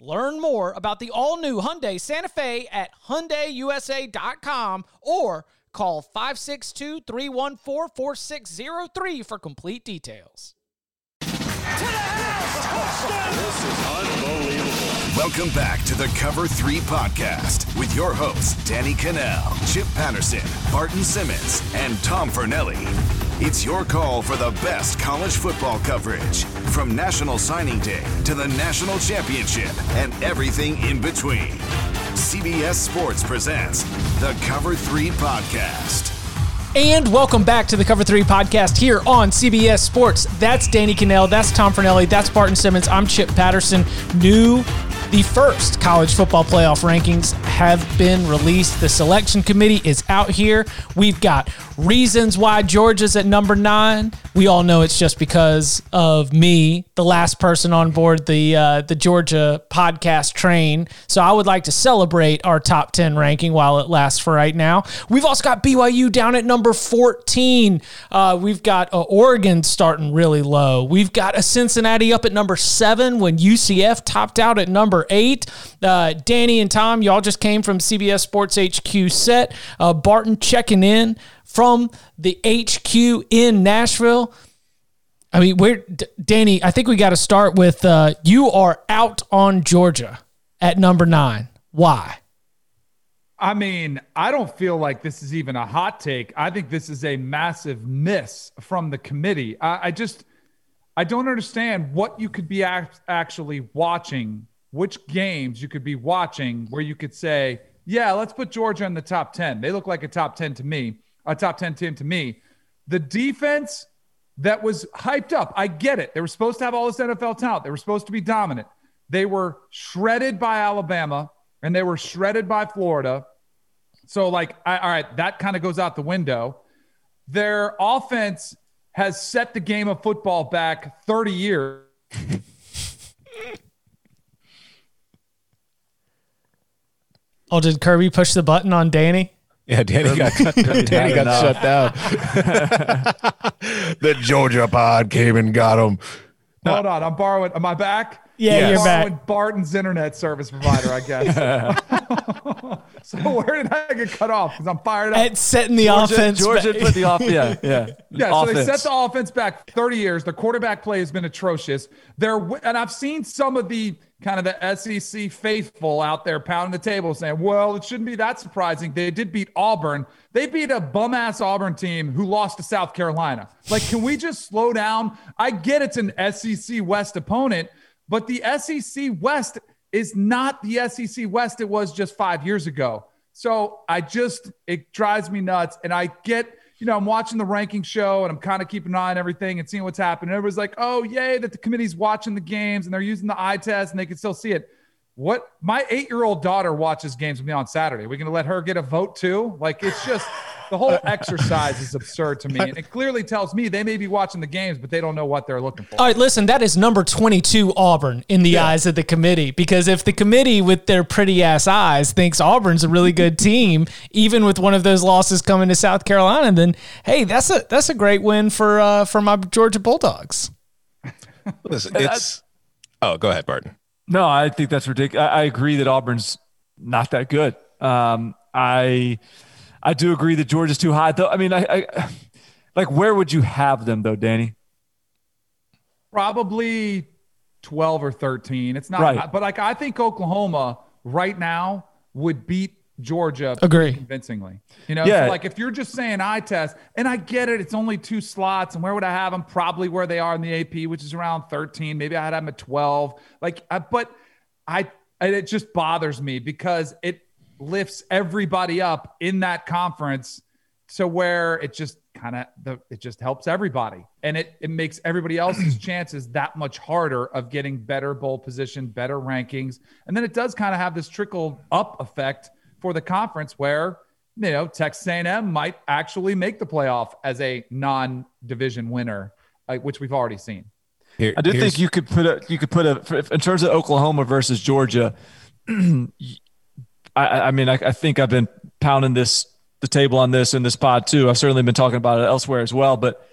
Learn more about the all-new Hyundai Santa Fe at hyundaiusa.com or call 562-314-4603 for complete details. To the house! This is unbelievable. Welcome back to the Cover 3 podcast with your hosts, Danny Kanell, Chip Patterson, Barton Simmons, and Tom Fornelli. It's your call for the best college football coverage from National Signing Day to the National Championship and everything in between. CBS Sports presents the Cover 3 podcast. And welcome back to the Cover 3 podcast here on CBS Sports. That's Danny Kanell, that's Tom Fornelli, that's Barton Simmons, I'm Chip Patterson. New the first college football playoff rankings have been released. The selection committee is out here. We've got reasons why Georgia's at number nine. We all know it's just because of me, the last person on board the uh, the Georgia podcast train. So I would like to celebrate our top ten ranking while it lasts for right now. We've also got BYU down at number fourteen. Uh, we've got uh, Oregon starting really low. We've got a Cincinnati up at number seven when UCF topped out at number eight. Uh, Danny and Tom, y'all just came from CBS Sports HQ set. Uh, Barton checking in from the HQ in Nashville. I mean, we're D- Danny. I think we got to start with uh, you are out on Georgia at number nine. Why? I mean, I don't feel like this is even a hot take. I think this is a massive miss from the committee. I, I just, I don't understand what you could be act- actually watching, which games you could be watching where you could say, yeah, let's put Georgia in the top 10. They look like a top 10 to me, a top 10 team to me. The defense that was hyped up, I get it. They were supposed to have all this NFL talent, they were supposed to be dominant. They were shredded by Alabama and they were shredded by Florida. So, like, I, all right, that kind of goes out the window. Their offense has set the game of football back 30 years. Oh, did Kirby push the button on Danny? Yeah, Danny got Danny got shut down. the Georgia pod came and got him. Hold on, I'm borrowing. Am I back? Yeah, I'm you're borrowing back. Barton's internet service provider, I guess. so where did I get cut off? Because I'm fired up. At setting the Georgia, offense. Georgia back- put the off. Yeah, yeah. Yeah, so they set the offense back 30 years. The quarterback play has been atrocious. They're and I've seen some of the kind of the SEC faithful out there pounding the table saying, "Well, it shouldn't be that surprising." They did beat Auburn. They beat a bum ass Auburn team who lost to South Carolina. Like, can we just slow down? I get it's an SEC West opponent, but the SEC West is not the SEC West it was just five years ago. So I just, it drives me nuts. And I get, you know, I'm watching the ranking show and I'm kind of keeping an eye on everything and seeing what's happening. Everybody's like, oh, yay, that the committee's watching the games and they're using the eye test and they can still see it. What my eight year old daughter watches games with me on Saturday. We're going to let her get a vote too. Like, it's just the whole exercise is absurd to me. And it clearly tells me they may be watching the games, but they don't know what they're looking for. All right, listen, that is number 22 Auburn in the eyes of the committee. Because if the committee, with their pretty ass eyes, thinks Auburn's a really good team, even with one of those losses coming to South Carolina, then hey, that's a that's a great win for uh, for my Georgia Bulldogs. Listen, it's. Oh, go ahead, Barton. No, I think that's ridiculous. I, I agree that Auburn's not that good. Um, I I do agree that Georgia's too high. Though I mean, I, I like where would you have them though, Danny? Probably 12 or 13. It's not, Right. but like I think Oklahoma right now would beat Georgia Agree. convincingly. You know, Yeah. so like if you're just saying eye test, and I get it, it's only two slots, and where would I have them? Probably where they are in the AP, which is around 13. Maybe I'd have them at 12. Like, uh, but I, and it just bothers me because it lifts everybody up in that conference to where it just kind of the it just helps everybody and it it makes everybody else's chances that much harder of getting better bowl position better rankings and then it does kind of have this trickle up effect for the conference where you know Texas A&M might actually make the playoff as a non-division winner uh, which we've already seen Here- I do think you could put a you could put a in terms of Oklahoma versus Georgia. I, I mean, I, I think I've been pounding this the table on this in this pod too. I've certainly been talking about it elsewhere as well. But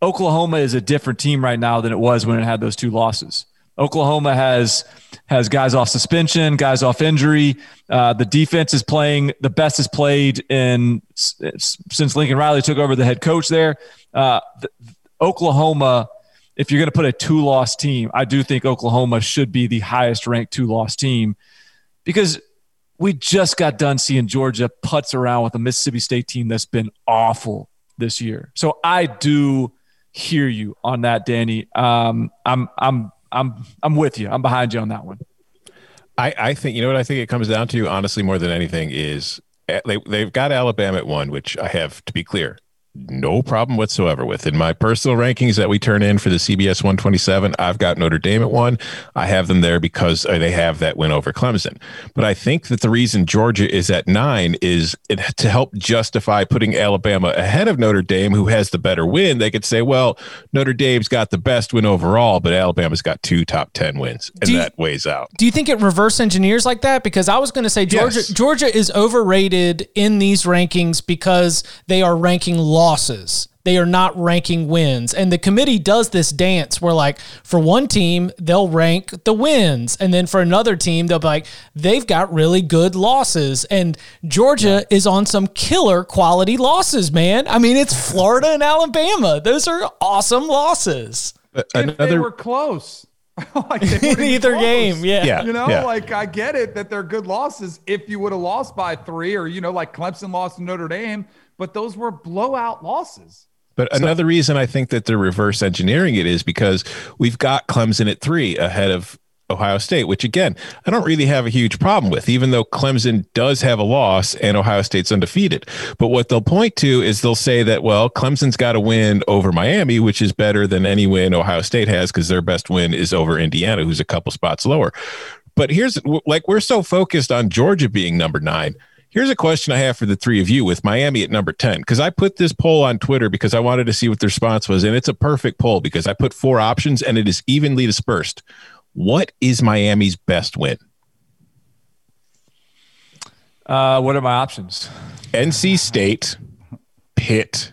Oklahoma is a different team right now than it was when it had those two losses. Oklahoma has has guys off suspension, guys off injury. Uh, the defense is playing the best it's played in since Lincoln Riley took over the head coach there. Uh, the, Oklahoma, if you're going to put a two loss team, I do think Oklahoma should be the highest ranked two loss team because we just got done seeing Georgia putz around with a Mississippi State team that's been awful this year. So I do hear you on that, Danny. Um, I'm I'm I'm I'm with you. I'm behind you on that one. I, I think you know what I think it comes down to honestly more than anything is eh, they they've got Alabama at one, which I have to be clear, no problem whatsoever with. In my personal rankings that we turn in for the CBS 127, I've got Notre Dame at one. I have them there because uh, they have that win over Clemson. But I think that the reason Georgia is at nine is it, to help justify putting Alabama ahead of Notre Dame, who has the better win. They could say, well, Notre Dame's got the best win overall, but Alabama's got two top 10 wins, and you- that weighs out. Do you think it reverse engineers like that? Because I was going to say Georgia Yes. Georgia is overrated in these rankings because they are ranking losses. They are not ranking wins. And the committee does this dance where like for one team, they'll rank the wins. And then for another team, they'll be like, they've got really good losses. And Georgia is on some killer quality losses, man. I mean, it's Florida and Alabama. Those are awesome losses. But if they another were close like In either close. game, yeah. Yeah. You know, yeah. like I get it that they're good losses if you would have lost by three, or you know, like Clemson lost to Notre Dame, but those were blowout losses. But another reason I think that they're reverse engineering it is because we've got Clemson at three ahead of Ohio State, which again, I don't really have a huge problem with, even though Clemson does have a loss and Ohio State's undefeated. But what they'll point to is they'll say that, well, Clemson's got a win over Miami, which is better than any win Ohio State has because their best win is over Indiana, who's a couple spots lower. But here's like, we're so focused on Georgia being number nine. Here's a question I have for the three of you with Miami at number 10. Because I put this poll on Twitter because I wanted to see what the response was. And it's a perfect poll because I put four options and it is evenly dispersed. What is Miami's best win? Uh, what are my options? NC State, Pitt,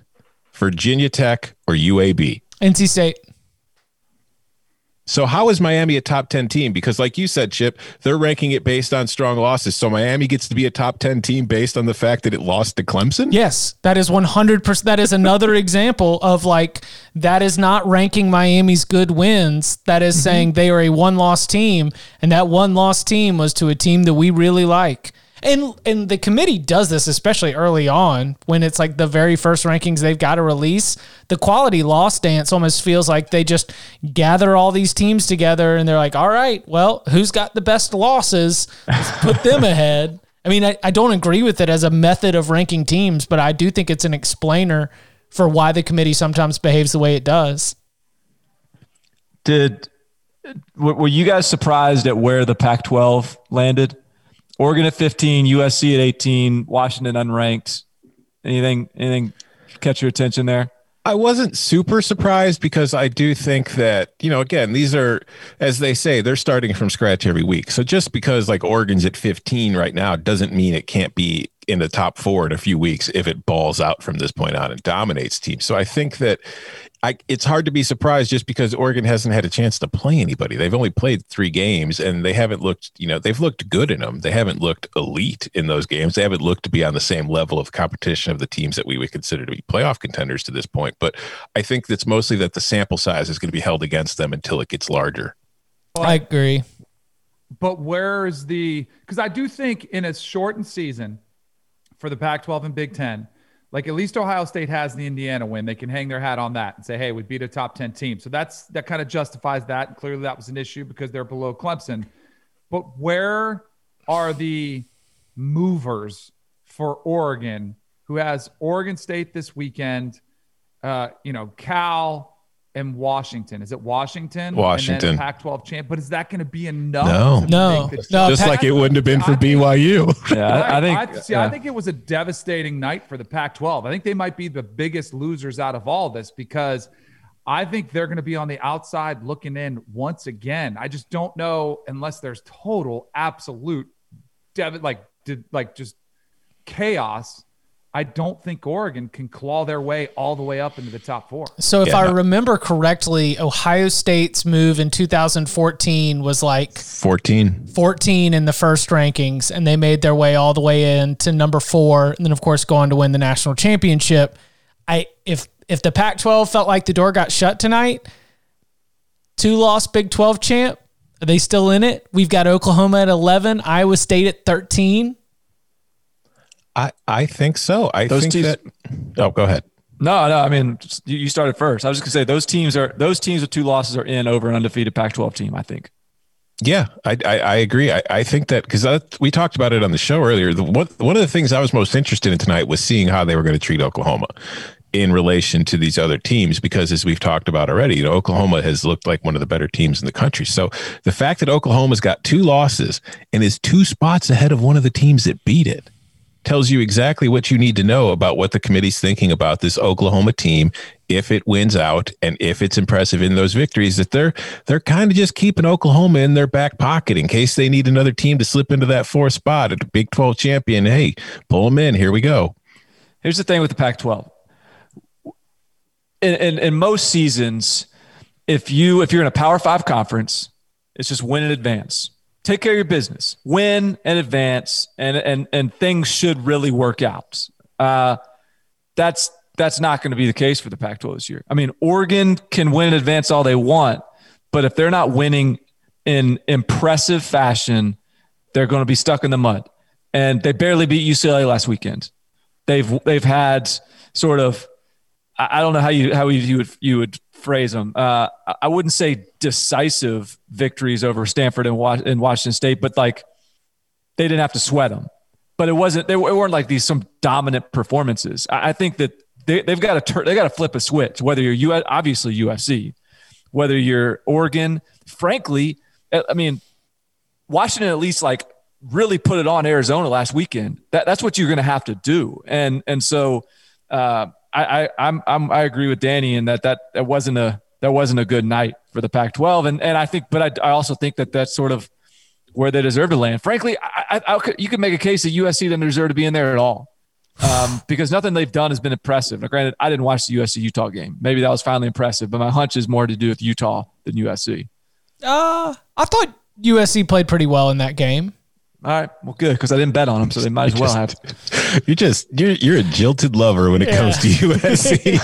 Virginia Tech, or UAB? NC State. So how is Miami a top 10 team? Because like you said, Chip, they're ranking it based on strong losses. So Miami gets to be a top 10 team based on the fact that it lost to Clemson? Yes, that is 100%. That is another example of like, that is not ranking Miami's good wins. That is mm-hmm. saying they are a one loss team, and that one loss team was to a team that we really like. And, and the committee does this especially early on when it's like the very first rankings they've got to release. The quality loss dance almost feels like they just gather all these teams together and they're like, all right, well, who's got the best losses? Let's put them ahead. I mean, I, I don't agree with it as a method of ranking teams, but I do think it's an explainer for why the committee sometimes behaves the way it does. Did were were you guys surprised at where the Pac-12 landed? Oregon at 15, USC at 18, Washington unranked. Anything anything catch your attention there? I wasn't super surprised because I do think that, you know, again, these are, as they say, they're starting from scratch every week. So just because like Oregon's at 15 right now doesn't mean it can't be in the top four in a few weeks if it balls out from this point on and dominates teams. So I think that I, it's hard to be surprised just because Oregon hasn't had a chance to play anybody. They've only played three games and they haven't looked, you know, they've looked good in them. They haven't looked elite in those games. They haven't looked to be on the same level of competition of the teams that we would consider to be playoff contenders to this point. But I think that's mostly that the sample size is going to be held against them until it gets larger. I agree. but where's the? Because I do think in a shortened season for the Pac-12 and Big Ten, like at least Ohio State has the Indiana win. They can hang their hat on that and say, "Hey, we beat a top ten team." So that's that kind of justifies that. And clearly, that was an issue because they're below Clemson. But where are the movers for Oregon, who has Oregon State this weekend? Uh, you know, Cal and Washington. Is it Washington? Washington. Pac-12 champ. But is that going to be enough? No. No. No, Just Pac- like it wouldn't have been for I think- BYU. Yeah, I, I think. I, see, yeah. I think it was a devastating night for the Pac-12. I think they might be the biggest losers out of all this because I think they're going to be on the outside looking in once again. I just don't know unless there's total, absolute, dev- like, did like just chaos. I don't think Oregon can claw their way all the way up into the top four. So if Yeah. I remember correctly, Ohio State's move in 2014 was like 14. 14 in the first rankings, and they made their way all the way in to number four, and then of course go on to win the national championship. I if if the Pac-12 felt like the door got shut tonight, two lost Big 12 champ, are they still in it? We've got Oklahoma at 11, Iowa State at 13. I, I think so. I Those think teams- that. Oh, go ahead. No, no. I mean, you you started first. I was just gonna say those teams are those teams with two losses are in over an undefeated Pac-12 team. I think. Yeah, I I, I agree. I, I think that because we talked about it on the show earlier. The, one one of the things I was most interested in tonight was seeing how they were going to treat Oklahoma in relation to these other teams. Because as we've talked about already, you know, Oklahoma has looked like one of the better teams in the country. So the fact that Oklahoma's got two losses and is two spots ahead of one of the teams that beat it tells you exactly what you need to know about what the committee's thinking about this Oklahoma team if it wins out and if it's impressive in those victories that they're they're kind of just keeping Oklahoma in their back pocket in case they need another team to slip into that fourth spot at the Big 12 champion hey pull them in here we go Here's the thing with the Pac-12. In, in, in most seasons, if you if you're in a Power Five conference, it's just win in advance. Take care of your business, win and advance, and and and things should really work out. Uh, that's that's not going to be the case for the Pac-12 this year. I mean, Oregon can win and advance all they want, but if they're not winning in impressive fashion, they're going to be stuck in the mud. And they barely beat UCLA last weekend they've they've had sort of I don't know how you how you would you would phrase them. Uh, I- wouldn't say decisive victories over Stanford and, and Washington State, but like they didn't have to sweat them. But it wasn't they weren't like these some dominant performances. I, I think that they, they've got to turn they got to flip a switch. Whether you're U obviously USC, whether you're Oregon, frankly, I I mean Washington at least like really put it on Arizona last weekend. That, that's what you're going to have to do. And and so uh, I, I I'm, I'm I agree with Danny in that that that wasn't a that wasn't a good night for the Pac-12. And and I think, but I, I also think that that's sort of where they deserve to land. Frankly, I, I, I you could make a case that USC didn't deserve to be in there at all. Um, because nothing they've done has been impressive. Now, granted, I didn't watch the USC Utah game. Maybe that was finally impressive, but my hunch is more to do with Utah than USC. Uh, I thought USC played pretty well in that game. All right, well, good because I didn't bet on them, so they might as well have. you're just you're you're a jilted lover when it comes to USC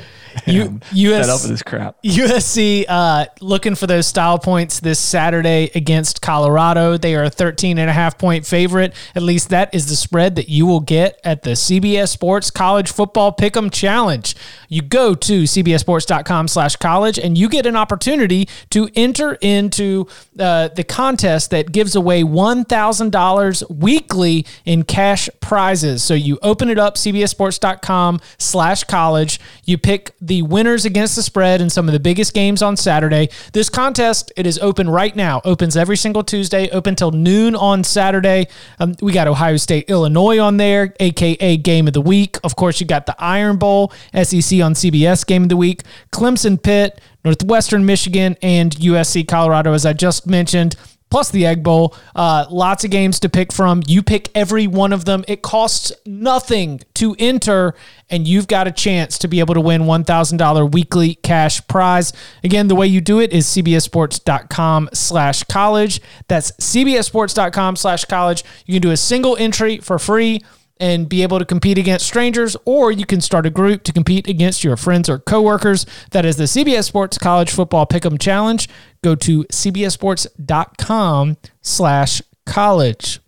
U- Fed up with this crap. USC uh, looking for those style points this Saturday against Colorado. They are a 13 and a half point favorite. At least that is the spread that you will get at the CBS Sports College Football Pick'em Challenge. You go to cbssports.com slash college and you get an opportunity to enter into uh, the contest that gives away $1,000 weekly in cash prizes. So you open it up, cbssports.com slash college. You pick the winners against the spread in some of the biggest games on Saturday. This contest, it is open right now. Opens every single Tuesday, open till noon on Saturday. Um, we got Ohio State, Illinois on there, aka Game of the Week. Of course, you got the Iron Bowl, SEC on CBS Game of the Week, Clemson Pitt, Northwestern Michigan, and USC Colorado, as I just mentioned plus the Egg Bowl. Uh, lots of games to pick from. You pick every one of them. It costs nothing to enter, and you've got a chance to be able to win $1,000 weekly cash prize. Again, the way you do it is cbssports.com slash college. That's cbssports.com slash college. You can do a single entry for free. And be able to compete against strangers, or you can start a group to compete against your friends or coworkers. That is the CBS Sports College Football Pick'em Challenge. Go to cbssports.com slash college.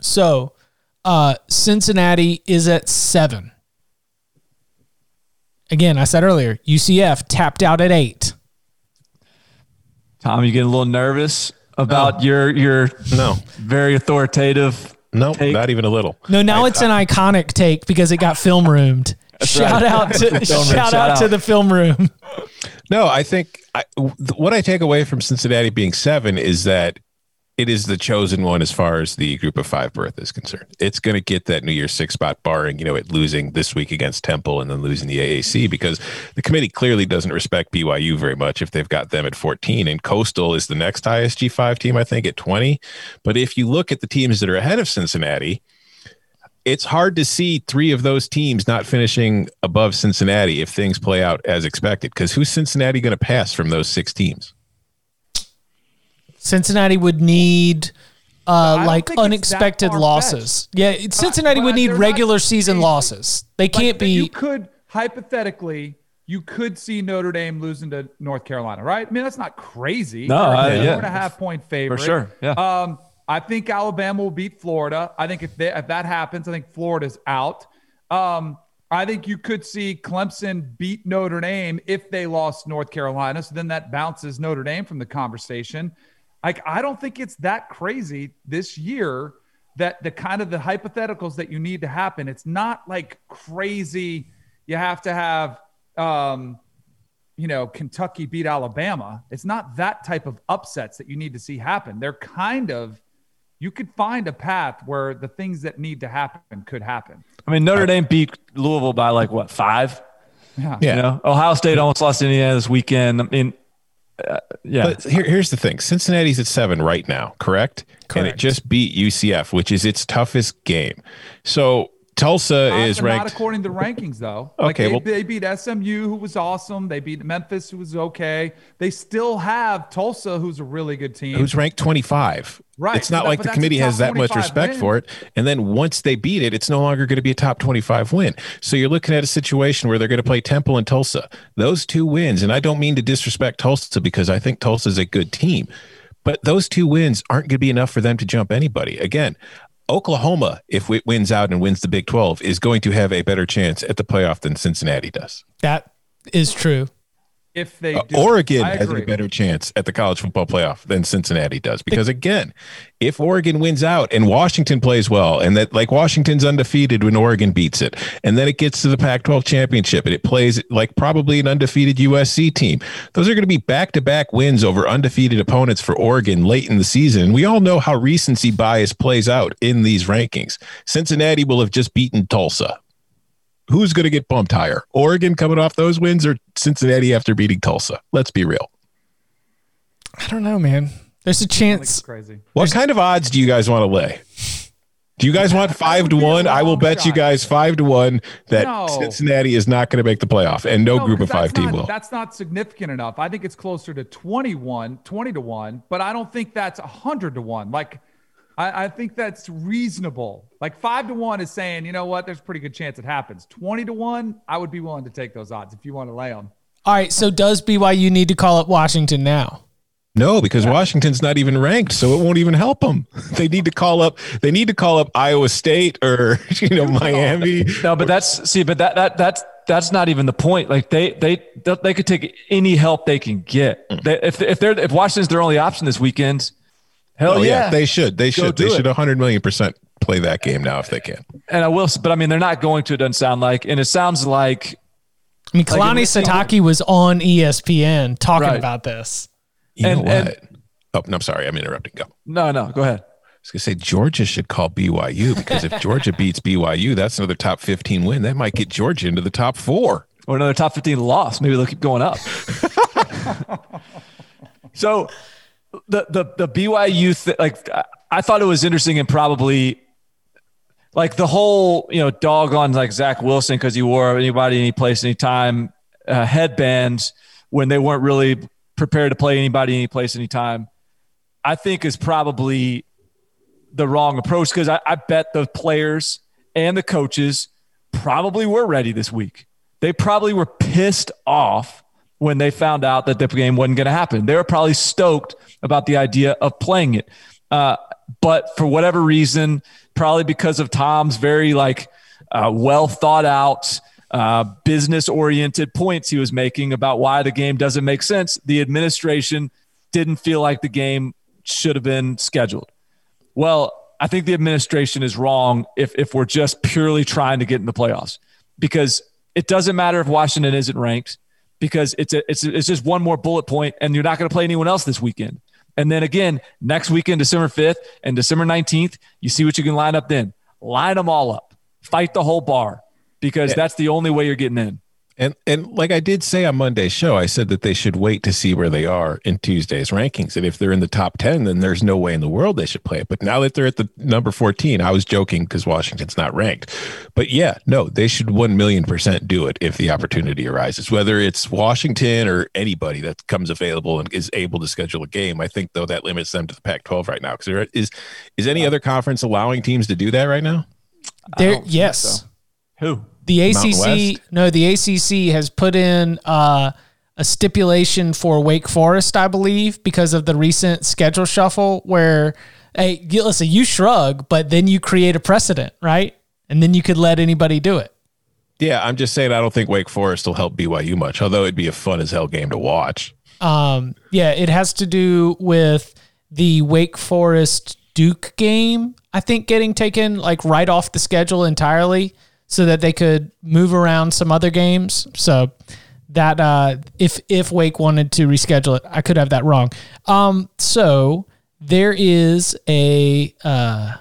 So uh, Cincinnati is at seven. Again, I said earlier, UCF tapped out at eight. Tom, you getting a little nervous about No. your your No, very authoritative no, take? not even a little. No, now it's an iconic take because it got film roomed. Shout right. out to Film room, shout, shout out, to the film room. No, I think I, what I take away from Cincinnati being seven is that it is the chosen one as far as the group of five berth is concerned. It's going to get that New Year's six spot, barring you know it losing this week against Temple and then losing the AAC because the committee clearly doesn't respect BYU very much if they've got them at 14 and Coastal is the next highest G5 team I think at 20. But if you look at the teams that are ahead of Cincinnati, it's hard to see three of those teams not finishing above Cincinnati if things play out as expected. Because who's Cincinnati going to pass from those six teams? Cincinnati would need uh, like think it's that unexpected losses. Yeah, Cincinnati but would need they're not regular season crazy. losses. They can't You be. could hypothetically, you could see Notre Dame losing to North Carolina, right? I mean, that's not crazy. No, They're a I- four yeah. and a half point favorite for sure, yeah. Um, I think Alabama will beat Florida. I think if, they, if that happens, I think Florida's out. Um, I think you could see Clemson beat Notre Dame if they lost North Carolina. So then that bounces Notre Dame from the conversation. Like, I don't think it's that crazy this year that the kind of the hypotheticals that you need to happen, it's not like crazy. You have to have, um, you know, Kentucky beat Alabama. It's not that type of upsets that you need to see happen. They're kind of, you could find a path where the things that need to happen could happen. I mean, Notre Dame beat Louisville by like what five? Yeah. Yeah. You know, Ohio State almost lost to Indiana this weekend. I mean, uh, yeah, But here, here's the thing Cincinnati's at seven right now, correct? And it just beat UCF, which is its toughest game. So Tulsa Not- is not according to rankings, though. Like Okay, they, well- they beat SMU, who was awesome. They beat Memphis, who was okay. They still have Tulsa, who's a really good team. Who's ranked 25? Right, It's not but- like but the committee has that much respect win. for it. And then once they beat it, it's no longer going to be a top 25 win. So you're looking at a situation where they're going to play Temple and Tulsa. Those two wins, and I don't mean to disrespect Tulsa because I think Tulsa's a good team, but those two wins aren't going to be enough for them to jump anybody. Again, Oklahoma, if it wins out and wins the Big 12, is going to have a better chance at the playoff than Cincinnati does. That is true. If they Uh, do. Oregon has a better chance at the college football playoff than Cincinnati does because again, if Oregon wins out and Washington plays well and that like Washington's undefeated when Oregon beats it and then it gets to the Pac-12 championship and it plays like probably an undefeated USC team. Those are going to be back-to-back wins over undefeated opponents for Oregon late in the season. And we all know how recency bias plays out in these rankings. Cincinnati will have just beaten Tulsa who's going to get bumped higher? Oregon coming off those wins or Cincinnati after beating Tulsa? Let's be real. I don't know, man. There's a chance. crazy. What kind of odds do you guys want to lay? Do you guys want five to would be a one? I will long bet you guys five to one that No. Cincinnati is not going to make the playoff and no, No, group of five that's team will. That's not significant enough. I think it's closer to 21, 20 to 1, but I don't think that's 100 to 1. Like, I, I think that's reasonable. Like, 5 to 1 is saying, you know what, there's a pretty good chance it happens. 20 to 1, I would be willing to take those odds if you want to lay them. All right. So does BYU need to call up Washington now? No, because Washington's not even ranked, so it won't even help them. They need to call up. They need to call up Iowa State or you know Miami. no, but that's see, but that that that's that's not even the point. Like they they they could take any help they can get. Mm. They, if if they're if Washington's their only option this weekend, hell Oh yeah, yeah, they should. They should. They it. should 100 million percent play that game now if they can. and I will. But I mean, they're not going to. It doesn't sound like, and it sounds like I mean, Like, Kalani if they- Sitake was on ESPN talking Right. about this. You And- know and- oh, no, I'm sorry. I'm interrupting. Go. no, no. Go ahead. I was going to say Georgia should call BYU because if Georgia beats BYU, that's another top 15 win. That might get Georgia into the top four. or another top 15 loss. Maybe they'll keep going up. so the the the BYU like I- I thought it was interesting and probably like the whole you know dog on like Zach Wilson because he wore anybody any place anytime uh, headbands when they weren't really prepared to play anybody any place anytime. I think is probably the wrong approach because I, I bet the players and the coaches probably were ready this week. They probably were pissed off when they found out that the game wasn't going to happen. They were probably stoked about the idea of playing it. Uh, but for whatever reason, probably because of Tom's very like uh, well thought out, uh, business oriented points he was making about why the game doesn't make sense, the administration didn't feel like the game should have been scheduled. Well, I think the administration is wrong if, if we're just purely trying to get in the playoffs because it doesn't matter if Washington isn't ranked because it's a, it's a, it's just one more bullet point and you're not going to play anyone else this weekend. And then again, next weekend, December 5th and December 19th, you see what you can line up then. Line them all up. Fight the whole bar because yeah. that's the only way you're getting in. And and like I did say on Monday's show, I said that they should wait to see where they are in Tuesday's rankings. And if they're in the top 10, then there's no way in the world they should play it. But now that they're at the number 14, I was joking because Washington's not ranked. But yeah, no, they should 1 million percent do it if the opportunity arises, whether it's Washington or anybody that comes available and is able to schedule a game. I think, though, that limits them to the Pac 12 right now. Because there is, is any other conference allowing teams to do that right now? There, yes. So. Who? The ACC, no, the ACC has put in uh, a stipulation for Wake Forest, I believe, because of the recent schedule shuffle. Where, hey, listen, you shrug, but then you create a precedent, right? And then you could let anybody do it. Yeah, I'm just saying I don't think Wake Forest will help BYU much, although it'd be a fun as hell game to watch. Um, yeah, it has to do with the Wake Forest Duke game, I think getting taken like right off the schedule entirely so that they could move around some other games. So that uh, if if Wake wanted to reschedule it, I could have that wrong. Um, so there is a uh,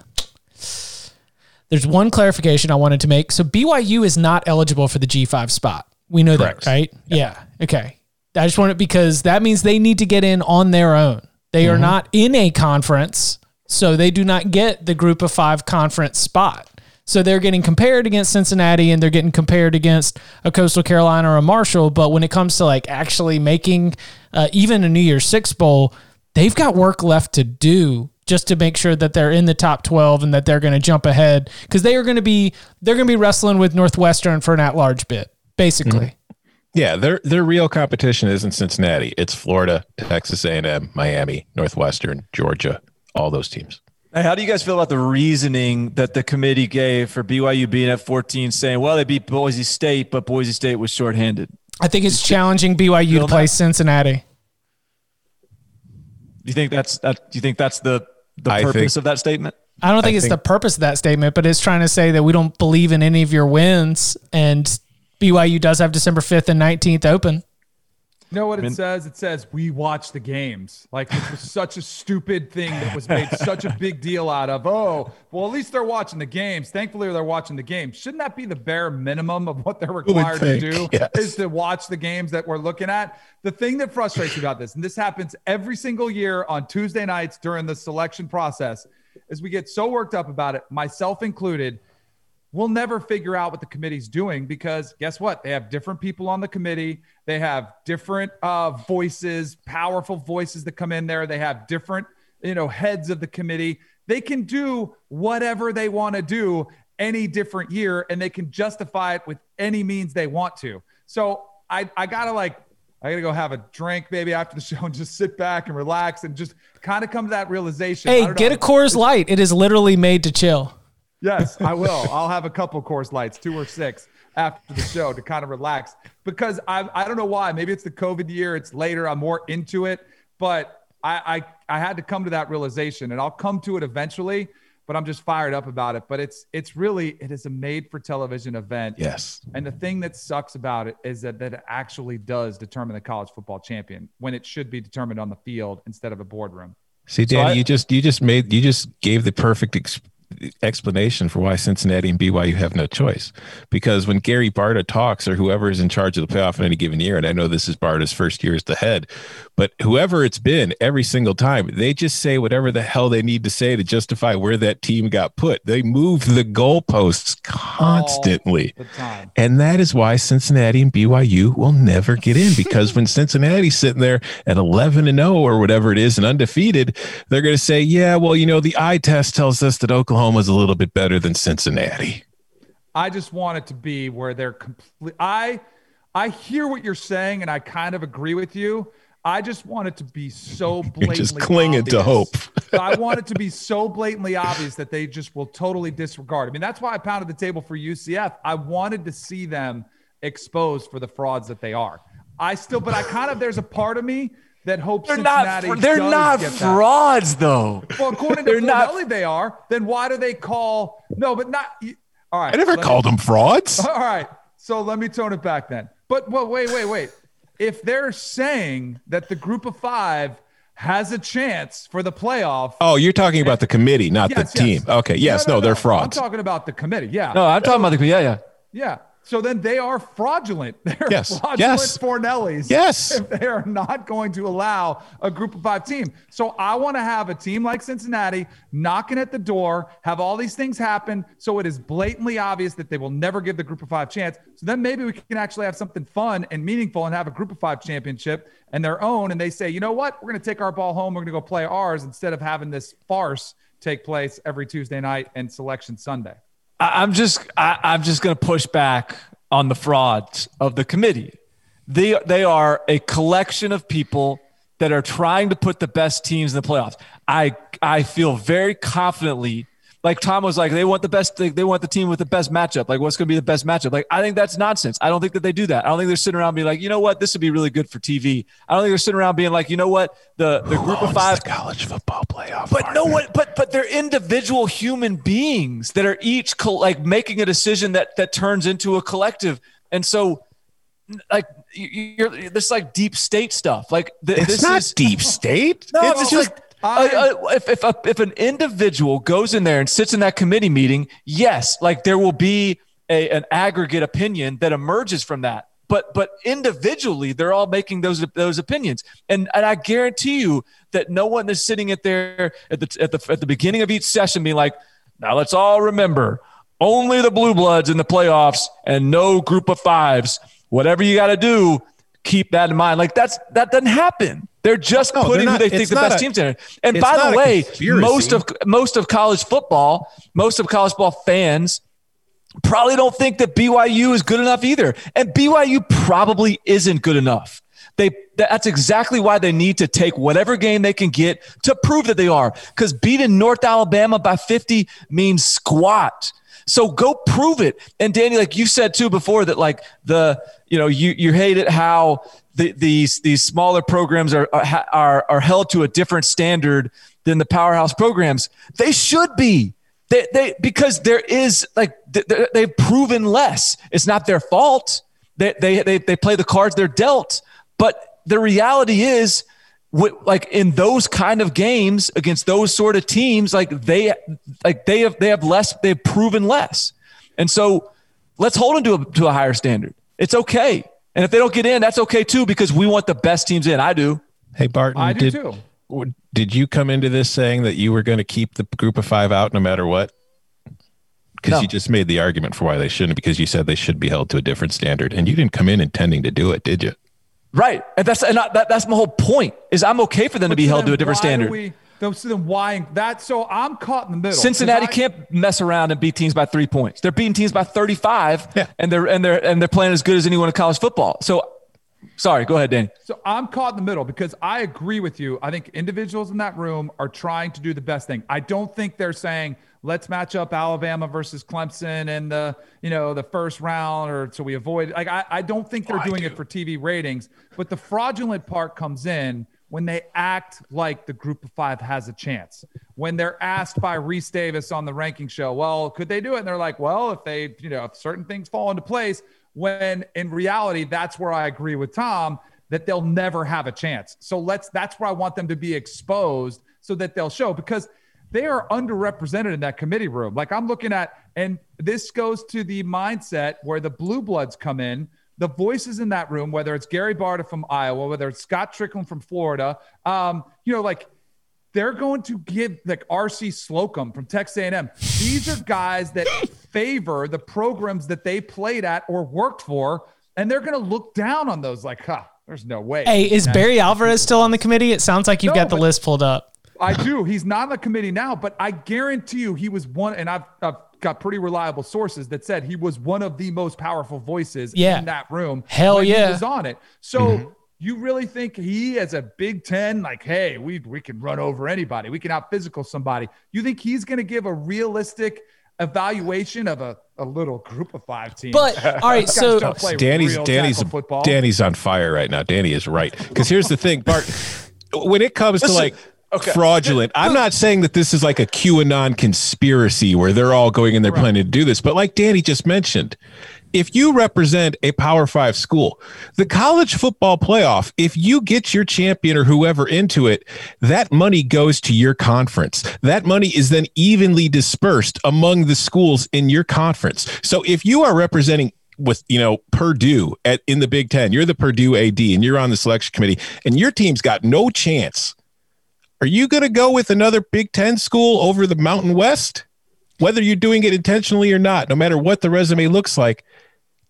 there's one clarification I wanted to make. So BYU is not eligible for the G5 spot. We know Correct. that, right? Yeah. yeah. Okay. I just want it because that means they need to get in on their own. They mm-hmm. are not in a conference, so they do not get the group of five conference spot. So they're getting compared against Cincinnati and they're getting compared against a Coastal Carolina or a Marshall. But when it comes to like actually making uh, even a New Year's Six Bowl, they've got work left to do just to make sure that they're in the top 12 and that they're going to jump ahead because they are going to be they're going to be wrestling with Northwestern for an at-large bid basically. Mm-hmm. Yeah, their their real competition isn't Cincinnati. It's Florida, Texas A&M, Miami, Northwestern, Georgia, all those teams. Hey, how do you guys feel about the reasoning that the committee gave for BYU being at 14, saying, well, they beat Boise State, but Boise State was shorthanded? I think it's challenging BYU to play that? Cincinnati. Do you think that's that? Do you think that's the the purpose think, of that statement? I don't think I it's think, the purpose of that statement, but it's trying to say that we don't believe in any of your wins, and BYU does have December 5th and 19th open. You know what it says? It says we watch the games. Like it was such a stupid thing that was made such a big deal out of. Oh, well, at least they're watching the games. Thankfully, they're watching the games. Shouldn't that be the bare minimum of what they're required to do? Yes. Is to watch the games that we're looking at. The thing that frustrates me about this, and this happens every single year on Tuesday nights during the selection process, is we get so worked up about it, myself included we'll never figure out what the committee's doing because guess what? They have different people on the committee. They have different uh, voices, powerful voices that come in there. They have different, you know, heads of the committee. They can do whatever they want to do any different year, and they can justify it with any means they want to. So I, I gotta like, I gotta go have a drink maybe after the show and just sit back and relax and just kind of come to that realization. Hey, get know. a Coors Light. It is literally made to chill. Yes, I will. I'll have a couple Coors Lights, two or six after the show to kind of relax because I I don't know why. Maybe it's the COVID year. It's later. I'm more into it, but I I, I had to come to that realization, and I'll come to it eventually. But I'm just fired up about it. But it's it's really it is a made for television event. Yes. And the thing that sucks about it is that that it actually does determine the college football champion when it should be determined on the field instead of a boardroom. See, Danny, so I, you just you just made you just gave the perfect ex- explanation for why Cincinnati and BYU have no choice. Because when Gary Barta talks, or whoever is in charge of the playoff in any given year, and I know this is Barta's first year as the head, but whoever it's been, every single time, they just say whatever the hell they need to say to justify where that team got put. They move the goalposts constantly. And that is why Cincinnati and BYU will never get in because when Cincinnati's sitting there at 11 and 0 or whatever it is and undefeated, they're going to say, yeah, well, you know, the eye test tells us that Oklahoma Oklahoma's a little bit better than Cincinnati. I just want it to be where they're complete. I I hear what you're saying, and I kind of agree with you. I just want it to be so blatantly. Just clinging to hope. I want it to be so blatantly obvious that they just will totally disregard. I mean, that's why I pounded the table for UCF. I wanted to see them exposed for the frauds that they are. I still, but I kind of there's a part of me that hopes They're Cincinnati not. They're does not get that. frauds, though. Well, according They're to not- Fornelli, they are. Then why do they call? No, but not. All right. I never let me- called them frauds. All right. So let me tone it back then. But well, wait, wait, wait. If they're saying that the group of five has a chance for the playoff, Oh, you're talking about the committee, not yes, the team. yes. Okay. Yes. No, they're frauds. I'm talking about the committee. Yeah. No, I'm talking about the committee. yeah, yeah. Yeah. So then they are fraudulent. They're Yes. fraudulent Yes. Fornellis. Yes. If they are not going to allow a group of five team. So I want to have a team like Cincinnati knocking at the door, have all these things happen. So it is blatantly obvious that they will never give the group of five chance. So then maybe we can actually have something fun and meaningful and have a group of five championship and their own. And they say, you know what? We're going to take our ball home. We're going to go play ours instead of having this farce take place every Tuesday night and selection Sunday. I, I'm just I, I'm just going to push back on the frauds of the committee. They they are a collection of people that are trying to put the best teams in the playoffs. I I feel very confidently. Like Tom was like, they want the best. They, they want the team with the best matchup. Like, what's going to be the best matchup? Like, I think that's nonsense. I don't think that they do that. I don't think they're sitting around being like, you know what, this would be really good for TV. I don't think they're sitting around being like, you know what, the the group of five college football playoff. but no one, but but they're individual human beings that are each like making a decision that that turns into a collective, and so like you- you're this like deep state stuff. Like th- It's this not is, deep state. No, it's it's just like uh, uh, if if, a, if an individual goes in there and sits in that committee meeting, yes, like there will be a, an aggregate opinion that emerges from that. But but individually, they're all making those those opinions, and and I guarantee you that no one is sitting at there at the at the at the beginning of each session being like, now let's all remember only the blue bloods in the playoffs and no group of fives. Whatever you got to do, keep that in mind. Like that's that doesn't happen. They're just No, they're putting not- who they think the best a- teams in. And by the way, most of most of college football, most of college football fans probably don't think that BYU is good enough either. And BYU probably isn't good enough. They that's exactly why they need to take whatever game they can get to prove that they are. Because beating North Alabama by 50 means squat. So go prove it. And Danny, like you said too before, that like the you know you you hate it how the, these these smaller programs are are are held to a different standard than the powerhouse programs. They should be. They, they because there is like they- they've proven less. It's not their fault. They, they they they play the cards they're dealt. But the reality is, like in those kind of games against those sort of teams, like they like they have they have less. They've proven less, and so let's hold them to a, to a higher standard. It's okay. And if they don't get in, that's okay too because we want the best teams in. I do. Hey Barton, I do did, too. Did you come into this saying that you were going to keep the group of five out no matter what? Because No. you just made the argument for why they shouldn't, because you said they should be held to a different standard, and you didn't come in intending to do it, did you? Right, and that's and I, that, that's my whole point. Is I'm okay for them to be held to a different standard. We, so then why that? So I'm caught in the middle. Cincinnati I- can't mess around and beat teams by three points. They're beating teams by 35, Yeah. and they're and they're and they're playing as good as anyone in college football. So, sorry, go ahead, Danny. So I'm caught in the middle because I agree with you. I think individuals in that room are trying to do the best thing. I don't think they're saying let's match up Alabama versus Clemson in the you know the first round or so we avoid like I, I don't think they're oh, doing it for TV ratings. But the fraudulent part comes in when they act like the group of five has a chance. When they're asked by Rece Davis on the ranking show, well, could they do it? And they're like, well, if they, you know, if certain things fall into place, when in reality, that's where I agree with Tom that they'll never have a chance. So let's that's where I want them to be exposed so that they'll show because they are underrepresented in that committee room. Like I'm looking at, and this goes to the mindset where the blue bloods come in. The voices in that room, whether it's Gary Barta from Iowa, whether it's Scott Stricklin from Florida, um, you know, like they're going to give like RC Slocum from Texas A&M. These are guys that favor the programs that they played at or worked for, and they're going to look down on those like, huh, there's no way. Hey, is Barry Alvarez still on the committee? It sounds like you've No, got the list pulled up. I do. He's not on the committee now, but I guarantee you he was one. And I've, I've got pretty reliable sources that said he was one of the most powerful voices Yeah. in that room. Hell when yeah. he was on it. So mm-hmm. you really think he, as a Big Ten, like, hey, we we can run over anybody, we can out physical somebody. You think he's going to give a realistic evaluation of a, a little group of five teams? But all right, so Danny's Danny's football. Danny's on fire right now. Danny is right because here's the thing, Bart. When it comes to like okay. fraudulent, I'm not saying that this is like a QAnon conspiracy where they're all going in there planning to do this, but like Danny just mentioned. If you represent a Power Five school, the college football playoff, if you get your champion or whoever into it, that money goes to your conference. That money is then evenly dispersed among the schools in your conference. So if you are representing with you know Purdue at in the Big Ten. You're the Purdue AD, and you're on the selection committee, and your team's got no chance. Are you going to go with another Big Ten school over the Mountain West? Whether you're doing it intentionally or not, no matter what the resume looks like,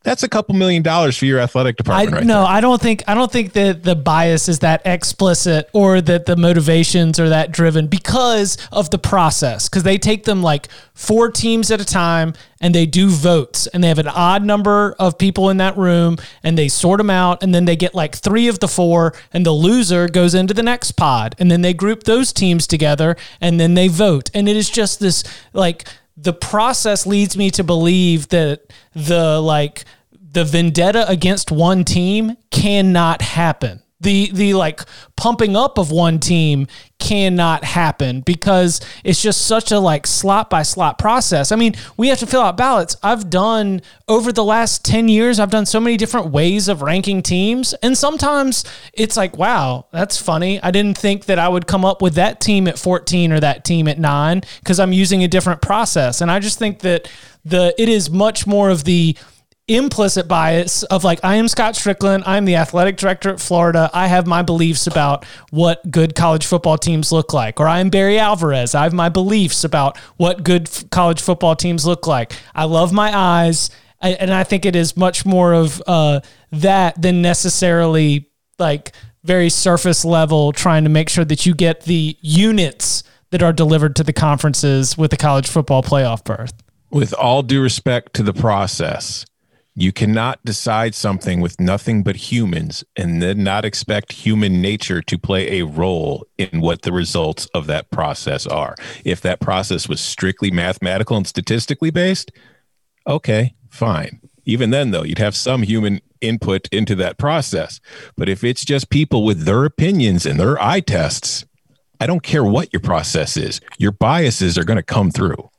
that's a couple million dollars for your athletic I department. right no, there. I don't think I don't think that the bias is that explicit or that the motivations are that driven because of the process. Because they take them like four teams at a time and they do votes and they have an odd number of people in that room and they sort them out and then they get like three of the four and the loser goes into the next pod and then they group those teams together and then they vote and it is just this like the process leads me to believe that the like the vendetta against one team cannot happen. The the like pumping up of one team cannot happen because it's just such a like slot by slot process. I mean, we have to fill out ballots. I've done over the last 10 years, I've done so many different ways of ranking teams. And sometimes it's like, wow, that's funny. I didn't think that I would come up with that team at 14 or that team at 9 because I'm using a different process. And I just think that the it is much more of the implicit bias of like I am Scott Stricklin, I'm the athletic director at Florida. I have my beliefs about what good college football teams look like. Or I am Barry Alvarez. I have my beliefs about what good f- college football teams look like. I love my eyes, I, and I think it is much more of uh, that than necessarily like very surface level trying to make sure that you get the units that are delivered to the conferences with the college football playoff berth. with all due respect to the process, you cannot decide something with nothing but humans and then not expect human nature to play a role in what the results of that process are. If that process was strictly mathematical and statistically based, okay, fine. Even then, though, you'd have some human input into that process. But if it's just people with their opinions and their eye tests, I don't care what your process is, your biases are going to come through.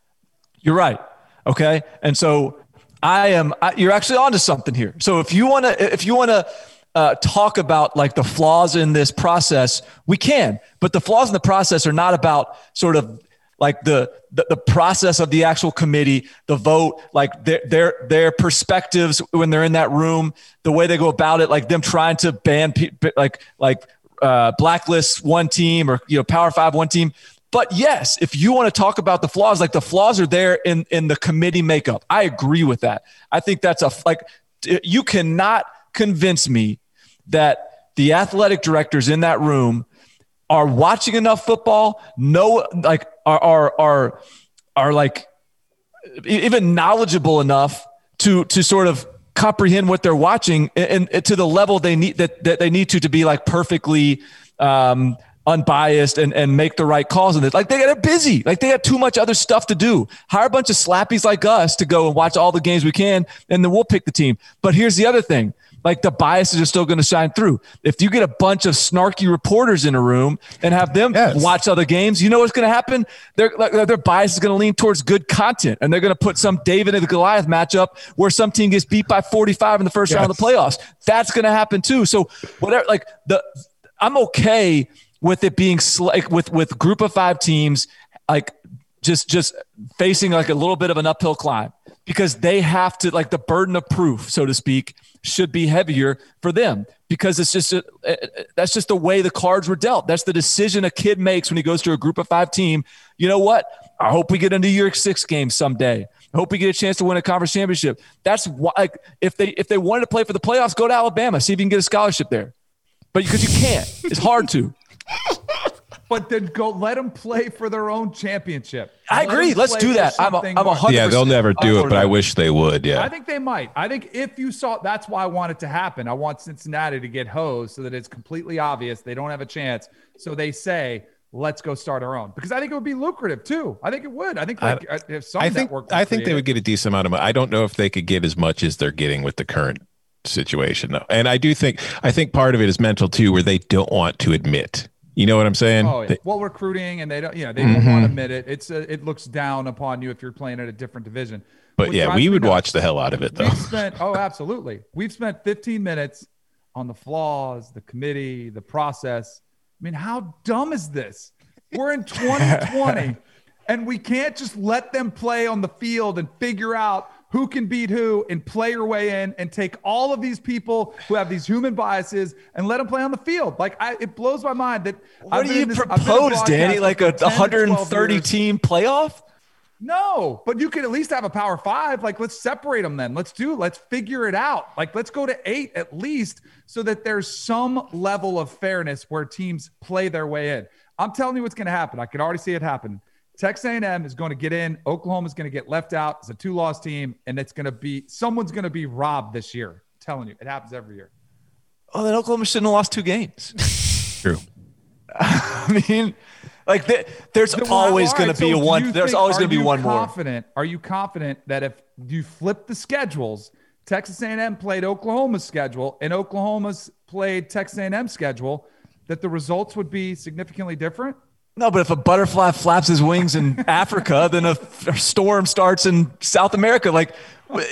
You're right. Okay. And so I am, I, you're actually onto something here. So if you want to, if you want to, uh, talk about like the flaws in this process, we can, but the flaws in the process are not about sort of like the, the, the process of the actual committee, the vote, like their, their, their perspectives when they're in that room, the way they go about it, like them trying to ban, pe- like, like, uh, blacklist one team or, you know, power five, one team. But yes, if you want to talk about the flaws, like the flaws are there in in the committee makeup. I agree with that. I think that's a like you cannot convince me that the athletic directors in that room are watching enough football, know like are are are are like even knowledgeable enough to to sort of comprehend what they're watching and, and to the level they need that, that they need to to be like perfectly um unbiased and, and make the right calls in this. Like they they're busy. Like they have too much other stuff to do. Hire a bunch of slappies like us to go and watch all the games we can, and then we'll pick the team. But here's the other thing. Like the biases are still going to shine through. If you get a bunch of snarky reporters in a room and have them Yes. watch other games, you know what's going to happen? Their like, their bias is going to lean towards good content, and they're going to put some David and the Goliath matchup where some team gets beat by 45 in the first round of the playoffs. That's going to happen too. So whatever, like the, I'm okay with it being sl- like with with group of five teams, like just just facing like a little bit of an uphill climb because they have to like the burden of proof, so to speak, should be heavier for them because it's just a, that's just the way the cards were dealt. That's the decision a kid makes when he goes to a group of five team. You know what? I hope we get a New Year's Six game someday. I hope we get a chance to win a conference championship. That's why, like, if they if they wanted to play for the playoffs, go to Alabama, see if you can get a scholarship there. But because you can't, it's hard to. But then go let them play for their own championship. I Let agree. 'em Let's do that. I'm a- something I'm a more. hundred- Yeah, they'll never do it, but I wish they would. Yeah. I think they might. I think if you saw, that's why I want it to happen. I want Cincinnati to get hosed so that it's completely obvious they don't have a chance. So they say, let's go start our own because I think it would be lucrative too. I think it would. I think like, uh, if some I think network, I think they would get a decent amount of money. I don't know if they could get as much as they're getting with the current situation though. And I do think I think part of it is mental too, where they don't want to admit. You know what I'm saying? Oh, yeah. They- well, recruiting and they don't, you know, they don't want to mm-hmm. admit it. It's a, it looks down upon you if you're playing at a different division. but What yeah, we would watch the hell out of it though. We've spent, oh, absolutely. We've spent 15 minutes on the flaws, the committee, the process. I mean, how dumb is this? We're in 2020 and we can't just let them play on the field and figure out who can beat who and play your way in and take all of these people who have these human biases and let them play on the field. Like, I, it blows my mind that. What I've do you this- I've been a propose, Danny? Like a 10 to 12 130 team playoff? No, but you could at least have a power five. Like, let's separate them then. Let's do, let's figure it out. Like, let's go to eight at least so that there's some level of fairness where teams play their way in. I'm telling you what's going to happen. I can already see it happen. Texas A&M is going to get in. Oklahoma is going to get left out. It's a two-loss team, and it's going to be someone's going to be robbed this year. I'm telling you, it happens every year. Oh, then Oklahoma shouldn't have lost two games. True. I mean, like th- there's Then, always all going right, to be so a one. There's think- always going to be you one more. confident, Are you confident that if you flip the schedules, Texas A&M played Oklahoma's schedule and Oklahoma's played Texas A&M schedule, that the results would be significantly different? No, but if a butterfly flaps his wings in Africa, then a, a storm starts in South America. Like,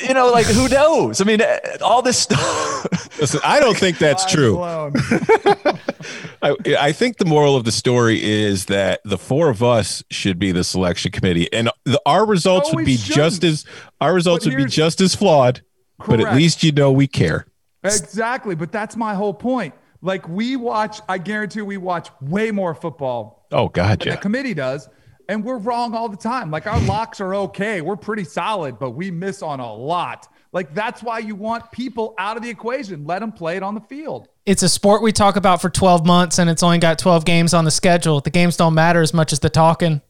you know, like who knows? I mean, eh, all this stuff. Listen, I don't think that's true. I, I think the moral of the story is that the four of us should be the selection committee, and the, our results No, would be just shouldn't. as our results would be just as flawed. But at least you know we care. Exactly, but that's my whole point. Like we watch, I guarantee we watch way more football Oh God, than yeah. the committee does. And we're wrong all the time. Like our locks are okay. We're pretty solid, but we miss on a lot. Like that's why you want people out of the equation. Let them play it on the field. It's a sport we talk about for 12 months and it's only got 12 games on the schedule. The games don't matter as much as the talking.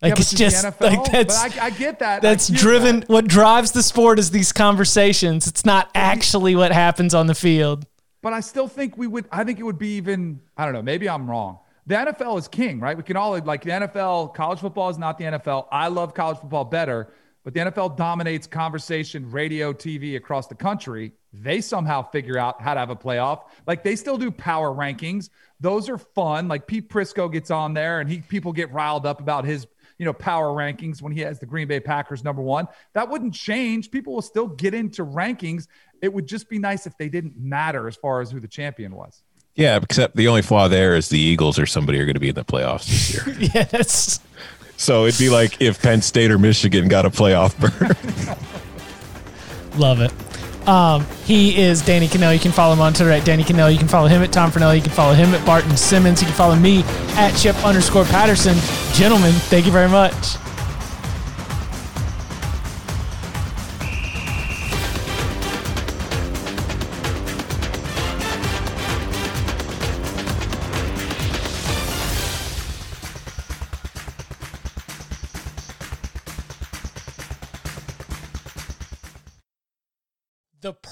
Like Yeah, it's it's just NFL, like that's but I, I get that. That's get driven that. what drives the sport is these conversations. It's not actually what happens on the field. But I still think we would. I think it would be even. I don't know. Maybe I'm wrong. The NFL is king, right? We can all like the NFL. College football is not the NFL. I love college football better, but the NFL dominates conversation, radio, TV across the country. They somehow figure out how to have a playoff. Like they still do power rankings. Those are fun. Like Pete Prisco gets on there, and he people get riled up about his you know power rankings when he has the Green Bay Packers number one. That wouldn't change. People will still get into rankings. It would just be nice if they didn't matter as far as who the champion was. Yeah, except the only flaw there is the Eagles or somebody are going to be in the playoffs this year. Yeah, that's so it'd be like if Penn State or Michigan got a playoff berth. love it. Um, he is Danny Kanell. You can follow him on Twitter at Danny Kanell. You can follow him at Tom Fornelli. You can follow him at Barton Simmons. You can follow me at Chip underscore Patterson. Gentlemen, thank you very much.